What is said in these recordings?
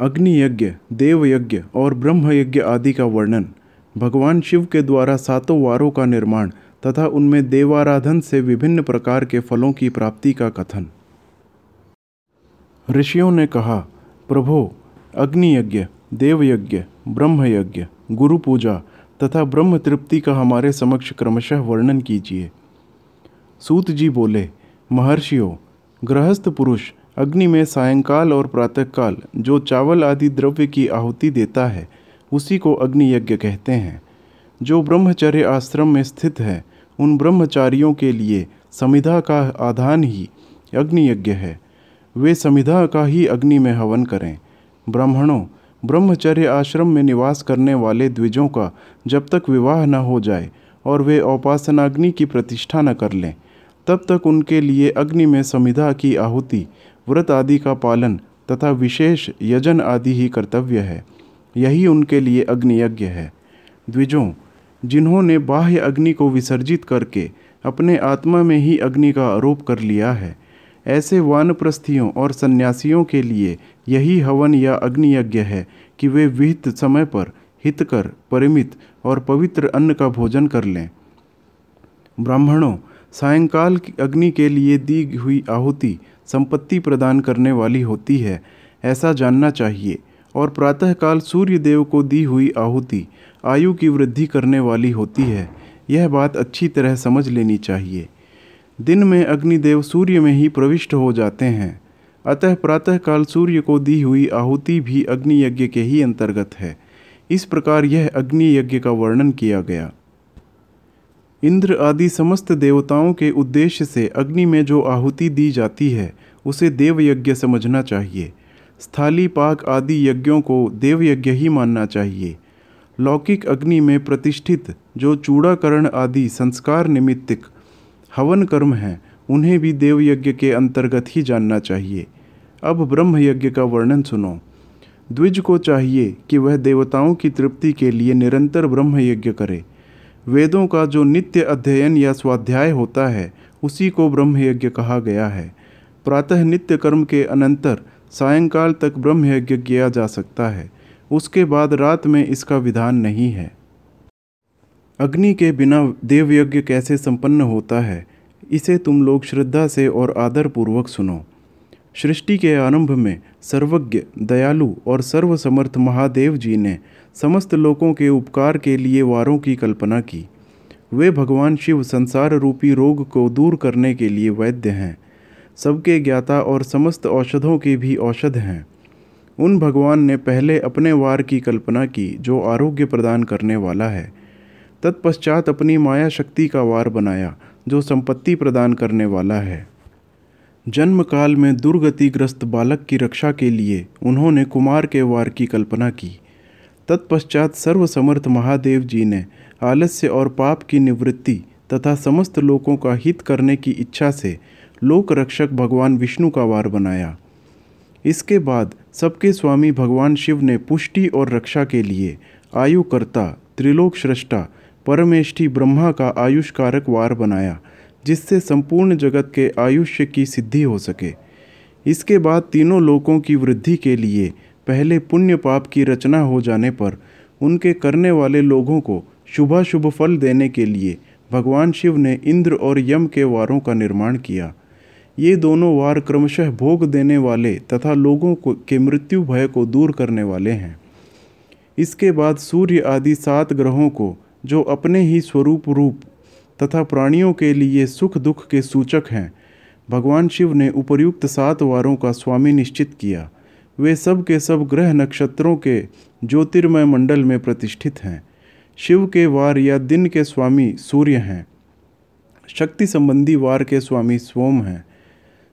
अग्नि यज्ञ देव यज्ञ और ब्रह्म यज्ञ आदि का वर्णन, भगवान शिव के द्वारा सातों वारों का निर्माण तथा उनमें देवाराधन से विभिन्न प्रकार के फलों की प्राप्ति का कथन। ऋषियों ने कहा, प्रभो अग्नि यज्ञ देव यज्ञ ब्रह्म यज्ञ गुरु पूजा तथा ब्रह्म तृप्ति का हमारे समक्ष क्रमशः वर्णन कीजिए। सूत जी बोले, महर्षियों, गृहस्थ पुरुष अग्नि में सायंकाल और प्रातःकाल, जो चावल आदि द्रव्य की आहुति देता है, उसी को अग्नि यज्ञ कहते हैं। जो ब्रह्मचर्य आश्रम में स्थित है, उन ब्रह्मचारियों के लिए समिधा का आधान ही अग्नि यज्ञ है। वे समिधा का ही अग्नि में हवन करें। ब्राह्मणों, ब्रह्मचर्य आश्रम में निवास करने वाले द्विजों का जब तक विवाह न हो जाए और वे औपासनाग्नि की प्रतिष्ठा न कर लें, तब तक उनके लिए अग्नि में समिधा की आहुति व्रत आदि का पालन तथा विशेष यजन आदि ही कर्तव्य है। यही उनके लिए अग्नि यज्ञ है। द्विजों, जिन्होंने बाह्य अग्नि को विसर्जित करके अपने आत्मा में ही अग्नि का आरोप कर लिया है, ऐसे वानप्रस्थियों और सन्यासियों के लिए यही हवन या अग्नि यज्ञ है कि वे विहित समय पर हितकर परिमित और पवित्र अन्न का भोजन कर लें। ब्राह्मणों, सायंकाल अग्नि के लिए दी हुई आहुति संपत्ति प्रदान करने वाली होती है, ऐसा जानना चाहिए। और प्रातःकाल सूर्य देव को दी हुई आहुति, आयु की वृद्धि करने वाली होती है, यह बात अच्छी तरह समझ लेनी चाहिए। दिन में अग्निदेव सूर्य में ही प्रविष्ट हो जाते हैं। अतः प्रातःकाल सूर्य को दी हुई आहुति भी अग्नि यज्ञ के ही अंतर्गत है। इस प्रकार यह अग्नि यज्ञ का वर्णन किया गया। इंद्र आदि समस्त देवताओं के उद्देश्य से अग्नि में जो आहुति दी जाती है, उसे देव यज्ञ समझना चाहिए। स्थाली पाक आदि यज्ञों को देव यज्ञ ही मानना चाहिए। लौकिक अग्नि में प्रतिष्ठित जो चूड़ाकरण आदि संस्कार निमित्तिक हवन कर्म हैं, उन्हें भी देव यज्ञ के अंतर्गत ही जानना चाहिए। अब ब्रह्म यज्ञ का वर्णन सुनो। द्विज को चाहिए कि वह देवताओं की तृप्ति के लिए निरंतर ब्रह्म यज्ञ करे। वेदों का जो नित्य अध्ययन या स्वाध्याय होता है, उसी को ब्रह्मयज्ञ कहा गया है। प्रातः नित्य कर्म के अनंतर सायंकाल तक ब्रह्मयज्ञ किया जा सकता है। उसके बाद रात में इसका विधान नहीं है। अग्नि के बिना देवयज्ञ कैसे संपन्न होता है, इसे तुम लोग श्रद्धा से और आदरपूर्वक सुनो। सृष्टि के आरंभ में सर्वज्ञ, दयालु और सर्वसमर्थ महादेव जी ने समस्त लोगों के उपकार के लिए वारों की कल्पना की। वे भगवान शिव संसार रूपी रोग को दूर करने के लिए वैद्य हैं। सबके ज्ञाता और समस्त औषधों के भी औषध हैं। उन भगवान ने पहले अपने वार की कल्पना की, जो आरोग्य प्रदान करने वाला है। तत्पश्चात अपनी माया शक्ति का वार बनाया, जो संपत्ति प्रदान करने वाला है। जन्म काल में दुर्गतिग्रस्त बालक की रक्षा के लिए उन्होंने कुमार के वार की कल्पना की। तत्पश्चात सर्वसमर्थ महादेव जी ने आलस्य और पाप की निवृत्ति तथा समस्त लोगों का हित करने की इच्छा से लोक रक्षक भगवान विष्णु का वार बनाया। इसके बाद सबके स्वामी भगवान शिव ने पुष्टि और रक्षा के लिए आयुकर्ता त्रिलोक श्रेष्ठा परमेष्ठि ब्रह्मा का आयुष कारक वार बनाया। जिससे संपूर्ण जगत के आयुष्य की सिद्धि हो सके। इसके बाद तीनों लोकों की वृद्धि के लिए पहले पुण्य पाप की रचना हो जाने पर उनके करने वाले लोगों को शुभाशुभ फल देने के लिए भगवान शिव ने इंद्र और यम के वारों का निर्माण किया। ये दोनों वार क्रमशः भोग देने वाले तथा लोगों को, के मृत्यु भय को दूर करने वाले हैं। इसके बाद सूर्य आदि सात ग्रहों को, जो अपने ही स्वरूप रूप तथा प्राणियों के लिए सुख दुख के सूचक हैं। भगवान शिव ने उपर्युक्त सात वारों का स्वामी निश्चित किया। वे सब के सब ग्रह नक्षत्रों के ज्योतिर्मय मंडल में प्रतिष्ठित हैं। शिव के वार या दिन के स्वामी सूर्य हैं। शक्ति संबंधी वार के स्वामी सोम हैं।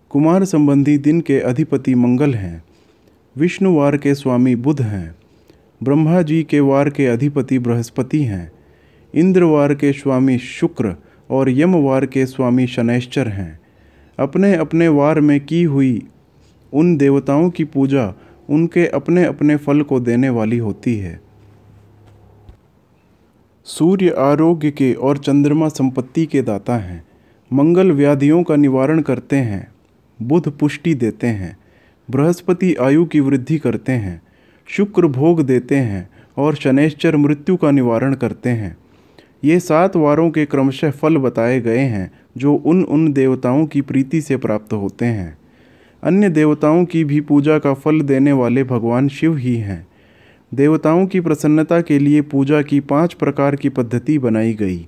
कुमार संबंधी दिन के अधिपति मंगल हैं। विष्णु वार के स्वामी बुध हैं। ब्रह्मा जी के वार के अधिपति बृहस्पति हैं। इंद्रवार के स्वामी शुक्र और यमवार के स्वामी शनैश्चर हैं। अपने अपने वार में की हुई उन देवताओं की पूजा उनके अपने अपने फल को देने वाली होती है। सूर्य आरोग्य के और चंद्रमा संपत्ति के दाता हैं। मंगल व्याधियों का निवारण करते हैं, बुध पुष्टि देते हैं, बृहस्पति आयु की वृद्धि करते हैं, शुक्र भोग देते हैं और शनैश्चर मृत्यु का निवारण करते हैं। ये सात वारों के क्रमशः फल बताए गए हैं, जो उन उन देवताओं की प्रीति से प्राप्त होते हैं। अन्य देवताओं की भी पूजा का फल देने वाले भगवान शिव ही हैं। देवताओं की प्रसन्नता के लिए पूजा की पाँच प्रकार की पद्धति बनाई गई।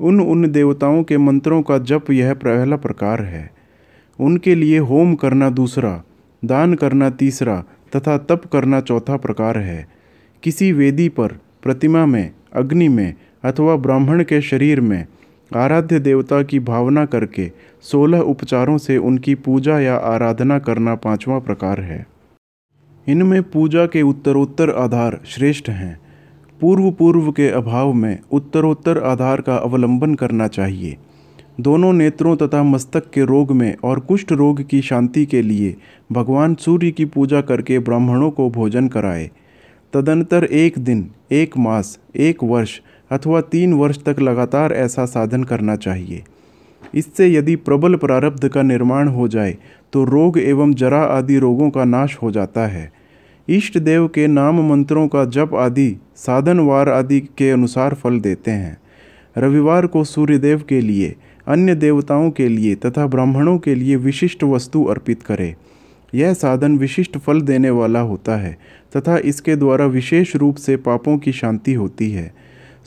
उन उन देवताओं के मंत्रों का जप यह पहला प्रकार है। उनके लिए होम करना दूसरा, दान करना तीसरा तथा तप करना चौथा प्रकार है। किसी वेदी पर, प्रतिमा में, अग्नि में अथवा ब्राह्मण के शरीर में आराध्य देवता की भावना करके सोलह उपचारों से उनकी पूजा या आराधना करना पांचवा प्रकार है। इनमें पूजा के उत्तरोत्तर आधार श्रेष्ठ हैं। पूर्व पूर्व के अभाव में उत्तरोत्तर आधार का अवलंबन करना चाहिए। दोनों नेत्रों तथा मस्तक के रोग में और कुष्ठ रोग की शांति के लिए भगवान सूर्य की पूजा करके ब्राह्मणों को भोजन कराए। तदनंतर एक दिन, एक मास, एक वर्ष अथवा तीन वर्ष तक लगातार ऐसा साधन करना चाहिए। इससे यदि प्रबल प्रारब्ध का निर्माण हो जाए तो रोग एवं जरा आदि रोगों का नाश हो जाता है। इष्ट देव के नाम मंत्रों का जप आदि साधनवार आदि के अनुसार फल देते हैं। रविवार को सूर्यदेव के लिए, अन्य देवताओं के लिए तथा ब्राह्मणों के लिए विशिष्ट वस्तु अर्पित करें। यह साधन विशिष्ट फल देने वाला होता है, तथा इसके द्वारा विशेष रूप से पापों की शांति होती है।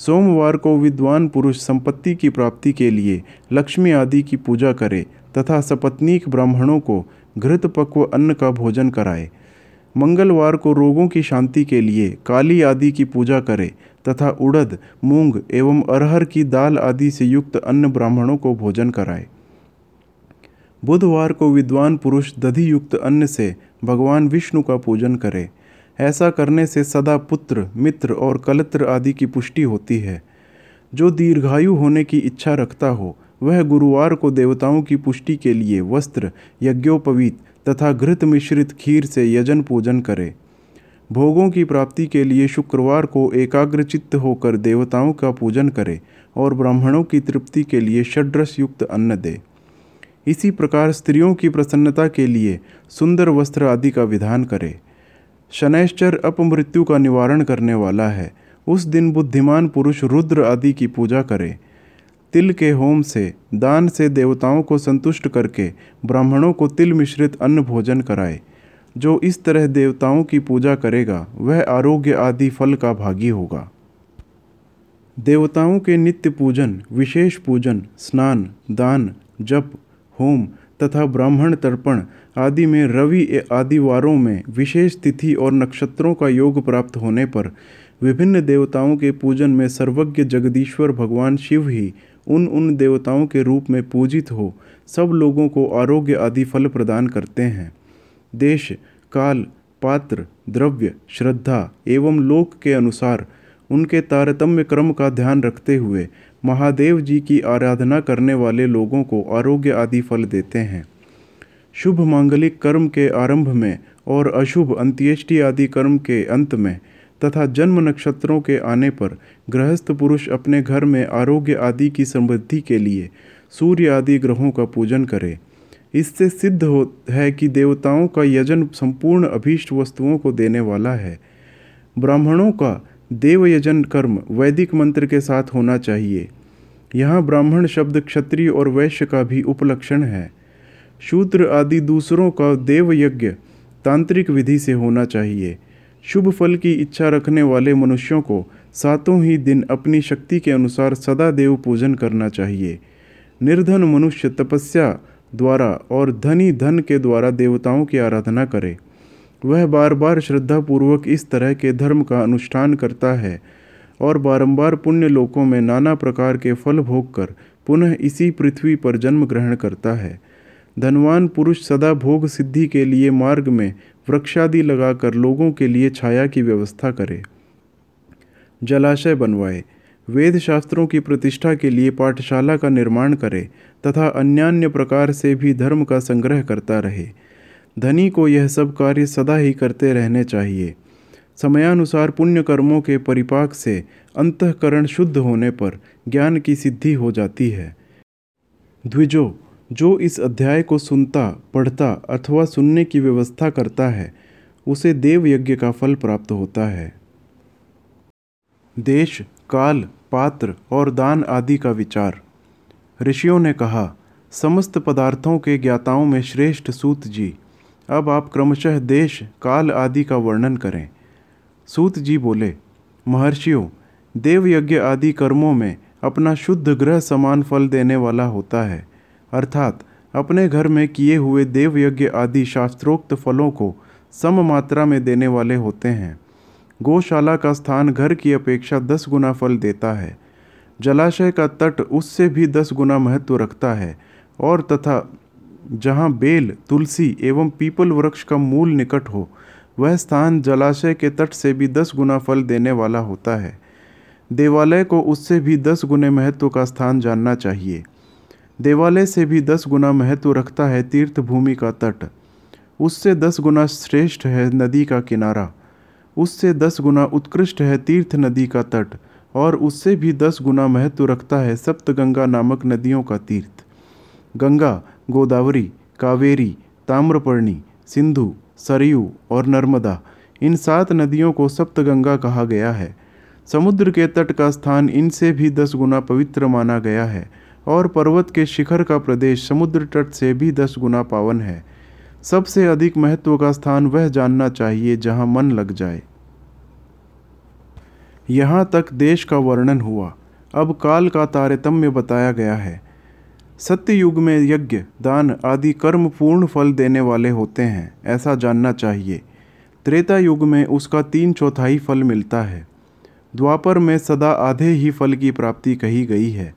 सोमवार को विद्वान पुरुष संपत्ति की प्राप्ति के लिए लक्ष्मी आदि की पूजा करे तथा सपत्नीक ब्राह्मणों को घृत पक्व अन्न का भोजन कराए। मंगलवार को रोगों की शांति के लिए काली आदि की पूजा करे तथा उड़द, मूंग एवं अरहर की दाल आदि से युक्त अन्न ब्राह्मणों को भोजन कराए। बुधवार को विद्वान पुरुष दधि युक्त अन्न से भगवान विष्णु का पूजन करे ऐसा करने से सदा पुत्र, मित्र और कलत्र आदि की पुष्टि होती है। जो दीर्घायु होने की इच्छा रखता हो, वह गुरुवार को देवताओं की पुष्टि के लिए वस्त्र, यज्ञोपवीत तथा घृत मिश्रित खीर से यजन पूजन करे। भोगों की प्राप्ति के लिए शुक्रवार को एकाग्र चित्त होकर देवताओं का पूजन करे और ब्राह्मणों की तृप्ति के लिए षड्रस युक्त अन्न दे। इसी प्रकार स्त्रियों की प्रसन्नता के लिए सुंदर वस्त्र आदि का विधान करे। शनैश्चर अपमृत्यु का निवारण करने वाला है। उस दिन बुद्धिमान पुरुष रुद्र आदि की पूजा करे। तिल के होम से, दान से देवताओं को संतुष्ट करके ब्राह्मणों को तिल मिश्रित अन्न भोजन कराए। जो इस तरह देवताओं की पूजा करेगा, वह आरोग्य आदि फल का भागी होगा। देवताओं के नित्य पूजन, विशेष पूजन, स्नान, दान, जप, होम तथा ब्राह्मण तर्पण आदि में रवि आदि वारों में विशेष तिथि और नक्षत्रों का योग प्राप्त होने पर विभिन्न देवताओं के पूजन में सर्वज्ञ जगदीश्वर भगवान शिव ही उन उन देवताओं के रूप में पूजित हो, सब लोगों को आरोग्य आदि फल प्रदान करते हैं। देश, काल, पात्र, द्रव्य, श्रद्धा एवं लोक के अनुसार उनके तारतम्य क्रम का ध्यान रखते हुए महादेव जी की आराधना करने वाले लोगों को आरोग्य आदि फल देते हैं। शुभ मांगलिक कर्म के आरंभ में और अशुभ अंत्येष्टि आदि कर्म के अंत में तथा जन्म नक्षत्रों के आने पर गृहस्थ पुरुष अपने घर में आरोग्य आदि की समृद्धि के लिए सूर्य आदि ग्रहों का पूजन करे। इससे सिद्ध हो, है कि देवताओं का यजन संपूर्ण अभीष्ट वस्तुओं को देने वाला है। ब्राह्मणों का देव यजन कर्म वैदिक मंत्र के साथ होना चाहिए। यहाँ ब्राह्मण शब्द क्षत्रिय और वैश्य का भी उपलक्षण है। शूद्र आदि दूसरों का देव यज्ञ तांत्रिक विधि से होना चाहिए। शुभ फल की इच्छा रखने वाले मनुष्यों को सातों ही दिन अपनी शक्ति के अनुसार सदा देव पूजन करना चाहिए। निर्धन मनुष्य तपस्या द्वारा और धनी धन के द्वारा देवताओं की आराधना करे। वह बार बार श्रद्धापूर्वक इस तरह के धर्म का अनुष्ठान करता है और बारंबार पुण्य लोकों में नाना प्रकार के फल भोग कर पुनः इसी पृथ्वी पर जन्म ग्रहण करता है। धनवान पुरुष सदा भोग सिद्धि के लिए मार्ग में वृक्षादि लगाकर लोगों के लिए छाया की व्यवस्था करे। जलाशय बनवाए। वेद शास्त्रों की प्रतिष्ठा के लिए पाठशाला का निर्माण करे तथा अन्यान्य प्रकार से भी धर्म का संग्रह करता रहे। धनी को यह सब कार्य सदा ही करते रहने चाहिए। समयानुसार पुण्य कर्मों के परिपाक से अंतकरण शुद्ध होने पर ज्ञान की सिद्धि हो जाती है। द्विजो, जो इस अध्याय को सुनता, पढ़ता अथवा सुनने की व्यवस्था करता है, उसे देव यज्ञ का फल प्राप्त होता है। देश, काल, पात्र और दान आदि का विचार। ऋषियों ने कहा, समस्त पदार्थों के ज्ञाताओं में श्रेष्ठ सूत जी अब आप क्रमशः देश, काल आदि का वर्णन करें। सूत जी बोले, महर्षियों देव यज्ञ आदि कर्मों में अपना शुद्ध ग्रह समान फल देने वाला होता है। अर्थात, अपने घर में किए हुए देव यज्ञ आदि शास्त्रोक्त फलों को सम मात्रा में देने वाले होते हैं। गौशाला का स्थान घर की अपेक्षा दस गुना फल देता है। जलाशय का तट उससे भी दस गुना महत्व रखता है और तथा जहाँ बेल, तुलसी एवं पीपल वृक्ष का मूल निकट हो, वह स्थान जलाशय के तट से भी दस गुना फल देने वाला होता है। देवालय को उससे भी दस गुने महत्व का स्थान जानना चाहिए। देवालय से भी दस गुना महत्व रखता है तीर्थ भूमि का तट। उससे दस गुना श्रेष्ठ है नदी का किनारा। उससे दस गुना उत्कृष्ट है तीर्थ नदी का तट। और उससे भी दस गुना महत्व रखता है सप्तगंगा नामक नदियों का तीर्थ। गंगा गोदावरी कावेरी ताम्रपर्णी सिंधु सरयू और नर्मदा इन सात नदियों को सप्तगंगा कहा गया है समुद्र के तट का स्थान इनसे भी दस गुना पवित्र माना गया है और पर्वत के शिखर का प्रदेश समुद्र तट से भी दस गुना पावन है सबसे अधिक महत्व का स्थान वह जानना चाहिए जहाँ मन लग जाए यहाँ तक देश का वर्णन हुआ अब काल का तारतम्य बताया गया है सत्य युग में यज्ञ, दान आदि कर्म पूर्ण फल देने वाले होते हैं, ऐसा जानना चाहिए। त्रेता युग में उसका तीन चौथाई फल मिलता है। द्वापर में सदा आधे ही फल की प्राप्ति कही गई है।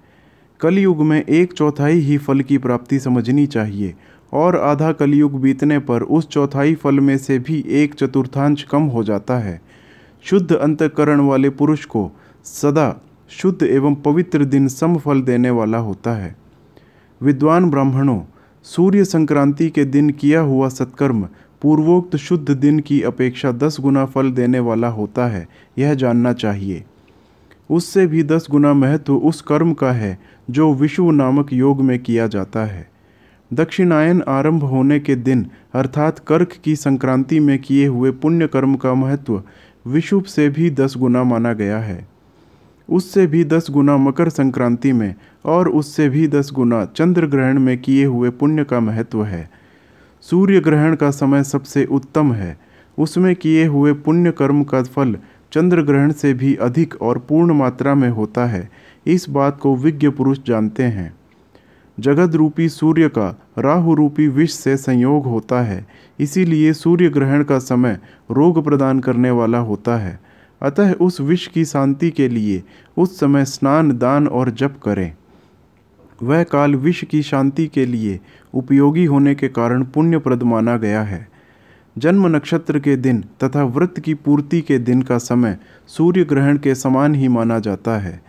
कलयुग में एक चौथाई ही फल की प्राप्ति समझनी चाहिए, और आधा कलयुग बीतने पर उस चौथाई फल में से भी एक चतुर्थांश कम हो जाता है। शुद्ध अंतकरण वाले पुरुष को सदा शुद्ध एवं पवित्र दिन सम फल देने वाला होता है। विद्वान ब्राह्मणों सूर्य संक्रांति के दिन किया हुआ सत्कर्म पूर्वोक्त शुद्ध दिन की अपेक्षा दस गुना फल देने वाला होता है, यह जानना चाहिए। उससे भी दस गुना महत्व उस कर्म का है, जो विषु नामक योग में किया जाता है। दक्षिणायन आरंभ होने के दिन, अर्थात कर्क की संक्रांति में किए हुए पुण्य कर्म का महत्व विषुव से भी दस गुना माना गया है। उससे भी दस गुना मकर संक्रांति में और उससे भी दस गुना चंद्र ग्रहण में किए हुए पुण्य का महत्व है। सूर्य ग्रहण का समय सबसे उत्तम है। उसमें किए हुए पुण्य कर्म का फल चंद्र ग्रहण से भी अधिक और पूर्ण मात्रा में होता है। इस बात को विज्ञ पुरुष जानते हैं। जगत रूपी सूर्य का राहु रूपी विष से संयोग होता है। इसीलिए सूर्य ग्रहण का समय रोग प्रदान करने वाला होता है। अतः उस विष की शांति के लिए उस समय स्नान, दान और जप करें। वह काल विष की शांति के लिए उपयोगी होने के कारण पुण्यप्रद माना गया है। जन्म नक्षत्र के दिन तथा व्रत की पूर्ति के दिन का समय सूर्य ग्रहण के समान ही माना जाता है।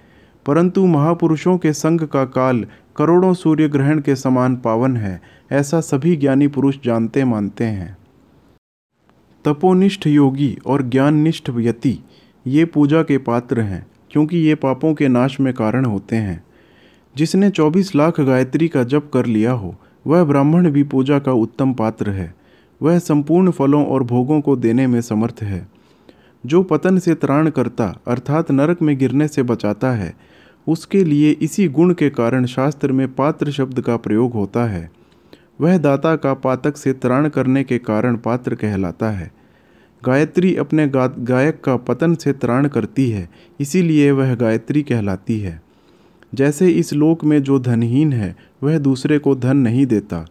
परंतु महापुरुषों के संग का काल करोड़ों सूर्य ग्रहण के समान पावन है, ऐसा सभी ज्ञानी पुरुष जानते मानते हैं। तपोनिष्ठ योगी और ज्ञाननिष्ठ यति। ये पूजा के पात्र हैं, क्योंकि ये पापों के नाश में कारण होते हैं। जिसने 24 लाख गायत्री का जप कर लिया हो, वह ब्राह्मण भी पूजा का उत्तम पात्र है। वह संपूर्ण फलों और भोगों को देने में समर्थ है। जो पतन से त्राण करता, अर्थात नरक में गिरने से बचाता है, उसके लिए इसी गुण के कारण शास्त्र में पात्र शब्द का प्रयोग होता है। वह दाता का पातक से त्राण करने के कारण पात्र कहलाता है। गायत्री अपने गायक का पतन से त्राण करती है, इसीलिए वह गायत्री कहलाती है। जैसे इस लोक में जो धनहीन है, वह दूसरे को धन नहीं देता।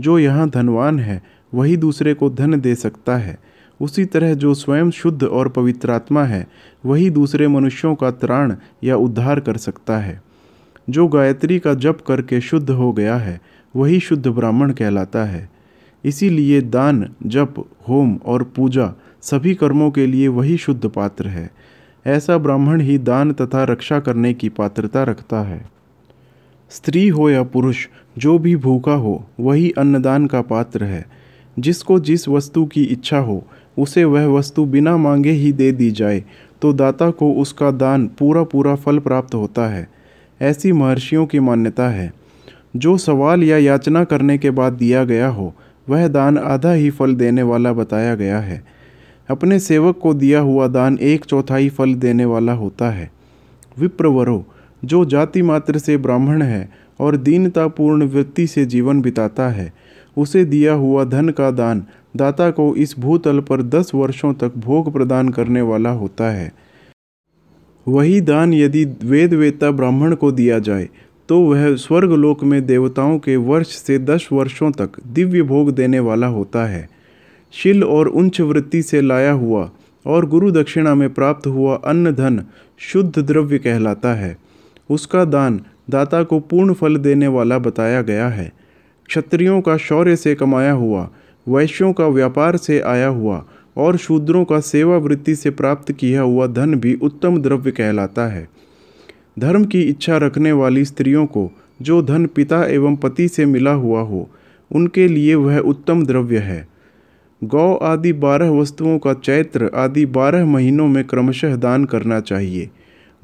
जो यहाँ धनवान है, वही दूसरे को धन दे सकता है। उसी तरह जो स्वयं शुद्ध और पवित्रात्मा है, वही दूसरे मनुष्यों का त्राण या उद्धार कर सकता है। जो गायत्री का जप करके शुद्ध हो गया है, वही शुद्ध ब्राह्मण कहलाता है। इसीलिए दान, जप, होम और पूजा सभी कर्मों के लिए वही शुद्ध पात्र है। ऐसा ब्राह्मण ही दान तथा रक्षा करने की पात्रता रखता है। स्त्री हो या पुरुष, जो भी भूखा हो, वही अन्नदान का पात्र है। जिसको जिस वस्तु की इच्छा हो, उसे वह वस्तु बिना मांगे ही दे दी जाए तो दाता को उसका दान पूरा पूरा फल प्राप्त होता है। ऐसी महर्षियों की मान्यता है। जो सवाल या याचना करने के बाद दिया गया हो वह दान आधा ही फल देने वाला बताया गया है। अपने सेवक को दिया हुआ दान एक चौथाई फल देने वाला होता है। विप्रवरो, जो जाति मात्र से ब्राह्मण है और दीनतापूर्ण वृत्ति से जीवन बिताता है, उसे दिया हुआ धन का दान दाता को इस भूतल पर दस वर्षों तक भोग प्रदान करने वाला होता है। वही दान यदि वेद वेता ब्राह्मण को दिया जाए तो वह स्वर्गलोक में देवताओं के वर्ष से दस वर्षों तक दिव्य भोग देने वाला होता है। शिल और उच्च वृत्ति से लाया हुआ और गुरु दक्षिणा में प्राप्त हुआ अन्न धन शुद्ध द्रव्य कहलाता है। उसका दान दाता को पूर्ण फल देने वाला बताया गया है। क्षत्रियों का शौर्य से कमाया हुआ, वैश्यों का व्यापार से आया हुआ और शूद्रों का सेवा वृत्ति से प्राप्त किया हुआ धन भी उत्तम द्रव्य कहलाता है। धर्म की इच्छा रखने वाली स्त्रियों को जो धन पिता एवं पति से मिला हुआ हो, उनके लिए वह उत्तम द्रव्य है। गौ आदि बारह वस्तुओं का चैत्र आदि बारह महीनों में क्रमशः दान करना चाहिए।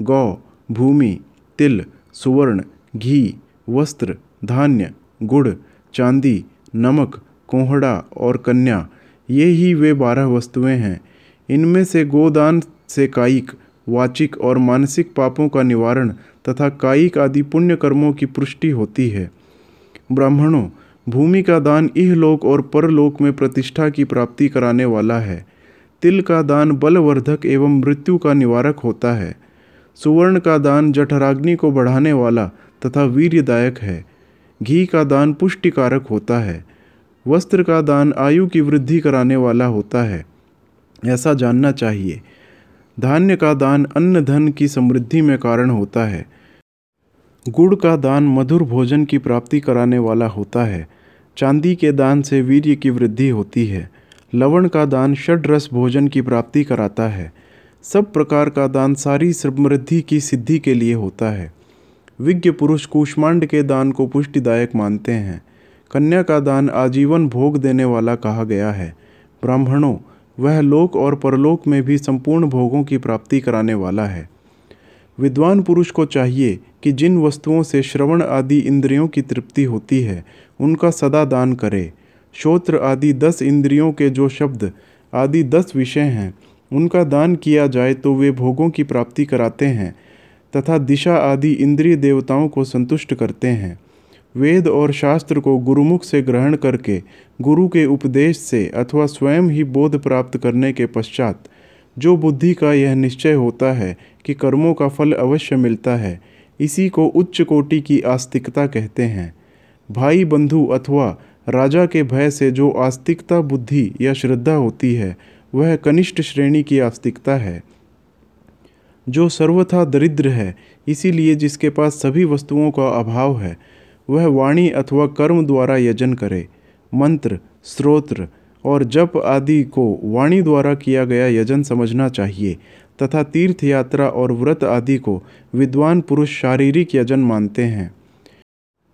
गौ, भूमि, तिल, सुवर्ण, घी, वस्त्र, धान्य, गुड़, चांदी, नमक, कोहड़ा और कन्या, ये ही वे बारह वस्तुएँ हैं। इनमें से गोदान से कायिक वाचिक और मानसिक पापों का निवारण तथा कायिक आदि पुण्य कर्मों की पुष्टि होती है। ब्राह्मणों, भूमि का दान इहलोक और परलोक में प्रतिष्ठा की प्राप्ति कराने वाला है। तिल का दान बलवर्धक एवं मृत्यु का निवारक होता है। सुवर्ण का दान जठराग्नि को बढ़ाने वाला तथा वीर्यदायक है। घी का दान पुष्टिकारक होता है। वस्त्र का दान आयु की वृद्धि कराने वाला होता है। ऐसा जानना चाहिए। धान्य का दान अन्न धन की समृद्धि में कारण होता है। गुड़ का दान मधुर भोजन की प्राप्ति कराने वाला होता है। चांदी के दान से वीर्य की वृद्धि होती है। लवण का दान षड रस भोजन की प्राप्ति कराता है। सब प्रकार का दान सारी समृद्धि की सिद्धि के लिए होता है। विज्ञ पुरुष कुष्मांड के दान को पुष्टिदायक मानते हैं। कन्या का दान आजीवन भोग देने वाला कहा गया है। ब्राह्मणों वह लोक और परलोक में भी संपूर्ण भोगों की प्राप्ति कराने वाला है। विद्वान पुरुष को चाहिए कि जिन वस्तुओं से श्रवण आदि इंद्रियों की तृप्ति होती है, उनका सदा दान करे। श्रोत्र आदि दस इंद्रियों के जो शब्द आदि दस विषय हैं, उनका दान किया जाए तो वे भोगों की प्राप्ति कराते हैं, तथा दिशा आदि इंद्रिय देवताओं को संतुष्ट करते हैं। वेद और शास्त्र को गुरुमुख से ग्रहण करके, गुरु के उपदेश से अथवा स्वयं ही बोध प्राप्त करने के पश्चात, जो बुद्धि का यह निश्चय होता है कि कर्मों का फल अवश्य मिलता है, इसी को उच्च कोटि की आस्तिकता कहते हैं। भाई बंधु अथवा राजा के भय से जो आस्तिकता बुद्धि या श्रद्धा होती है, वह कनिष्ठ श्रेणी की आस्तिकता है। जो सर्वथा दरिद्र है, इसीलिए जिसके पास सभी वस्तुओं का अभाव है वह वाणी अथवा कर्म द्वारा यजन करे। मंत्र, स्रोत्र और जप आदि को वाणी द्वारा किया गया यजन समझना चाहिए तथा तीर्थ यात्रा और व्रत आदि को विद्वान पुरुष शारीरिक यजन मानते हैं।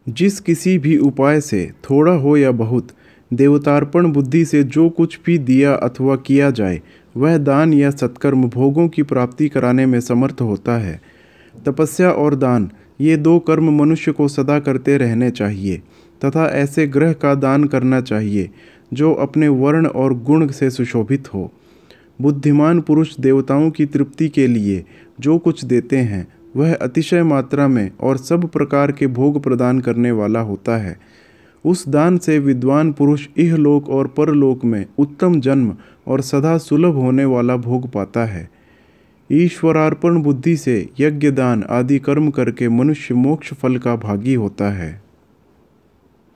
जिस किसी भी उपाय से थोड़ा हो या बहुत, देवतार्पण बुद्धि से जो कुछ भी दिया अथवा किया जाए, वह दान या सत्कर्म भोगों की प्राप्ति कराने में समर्थ होता है। तपस्या और दान ये दो कर्म मनुष्य को सदा करते रहने चाहिए, तथा ऐसे ग्रह का दान करना चाहिए, जो अपने वर्ण और गुण से सुशोभित हो। बुद्धिमान पुरुष देवताओं की तृप्ति के लिए जो कुछ देते हैं, वह अतिशय मात्रा में और सब प्रकार के भोग प्रदान करने वाला होता है। उस दान से विद्वान पुरुष इहलोक और परलोक में उत्तम जन्म और सदा सुलभ होने वाला भोग पाता है। ईश्वरार्पण बुद्धि से यज्ञ दान आदि कर्म करके मनुष्य मोक्ष फल का भागी होता है।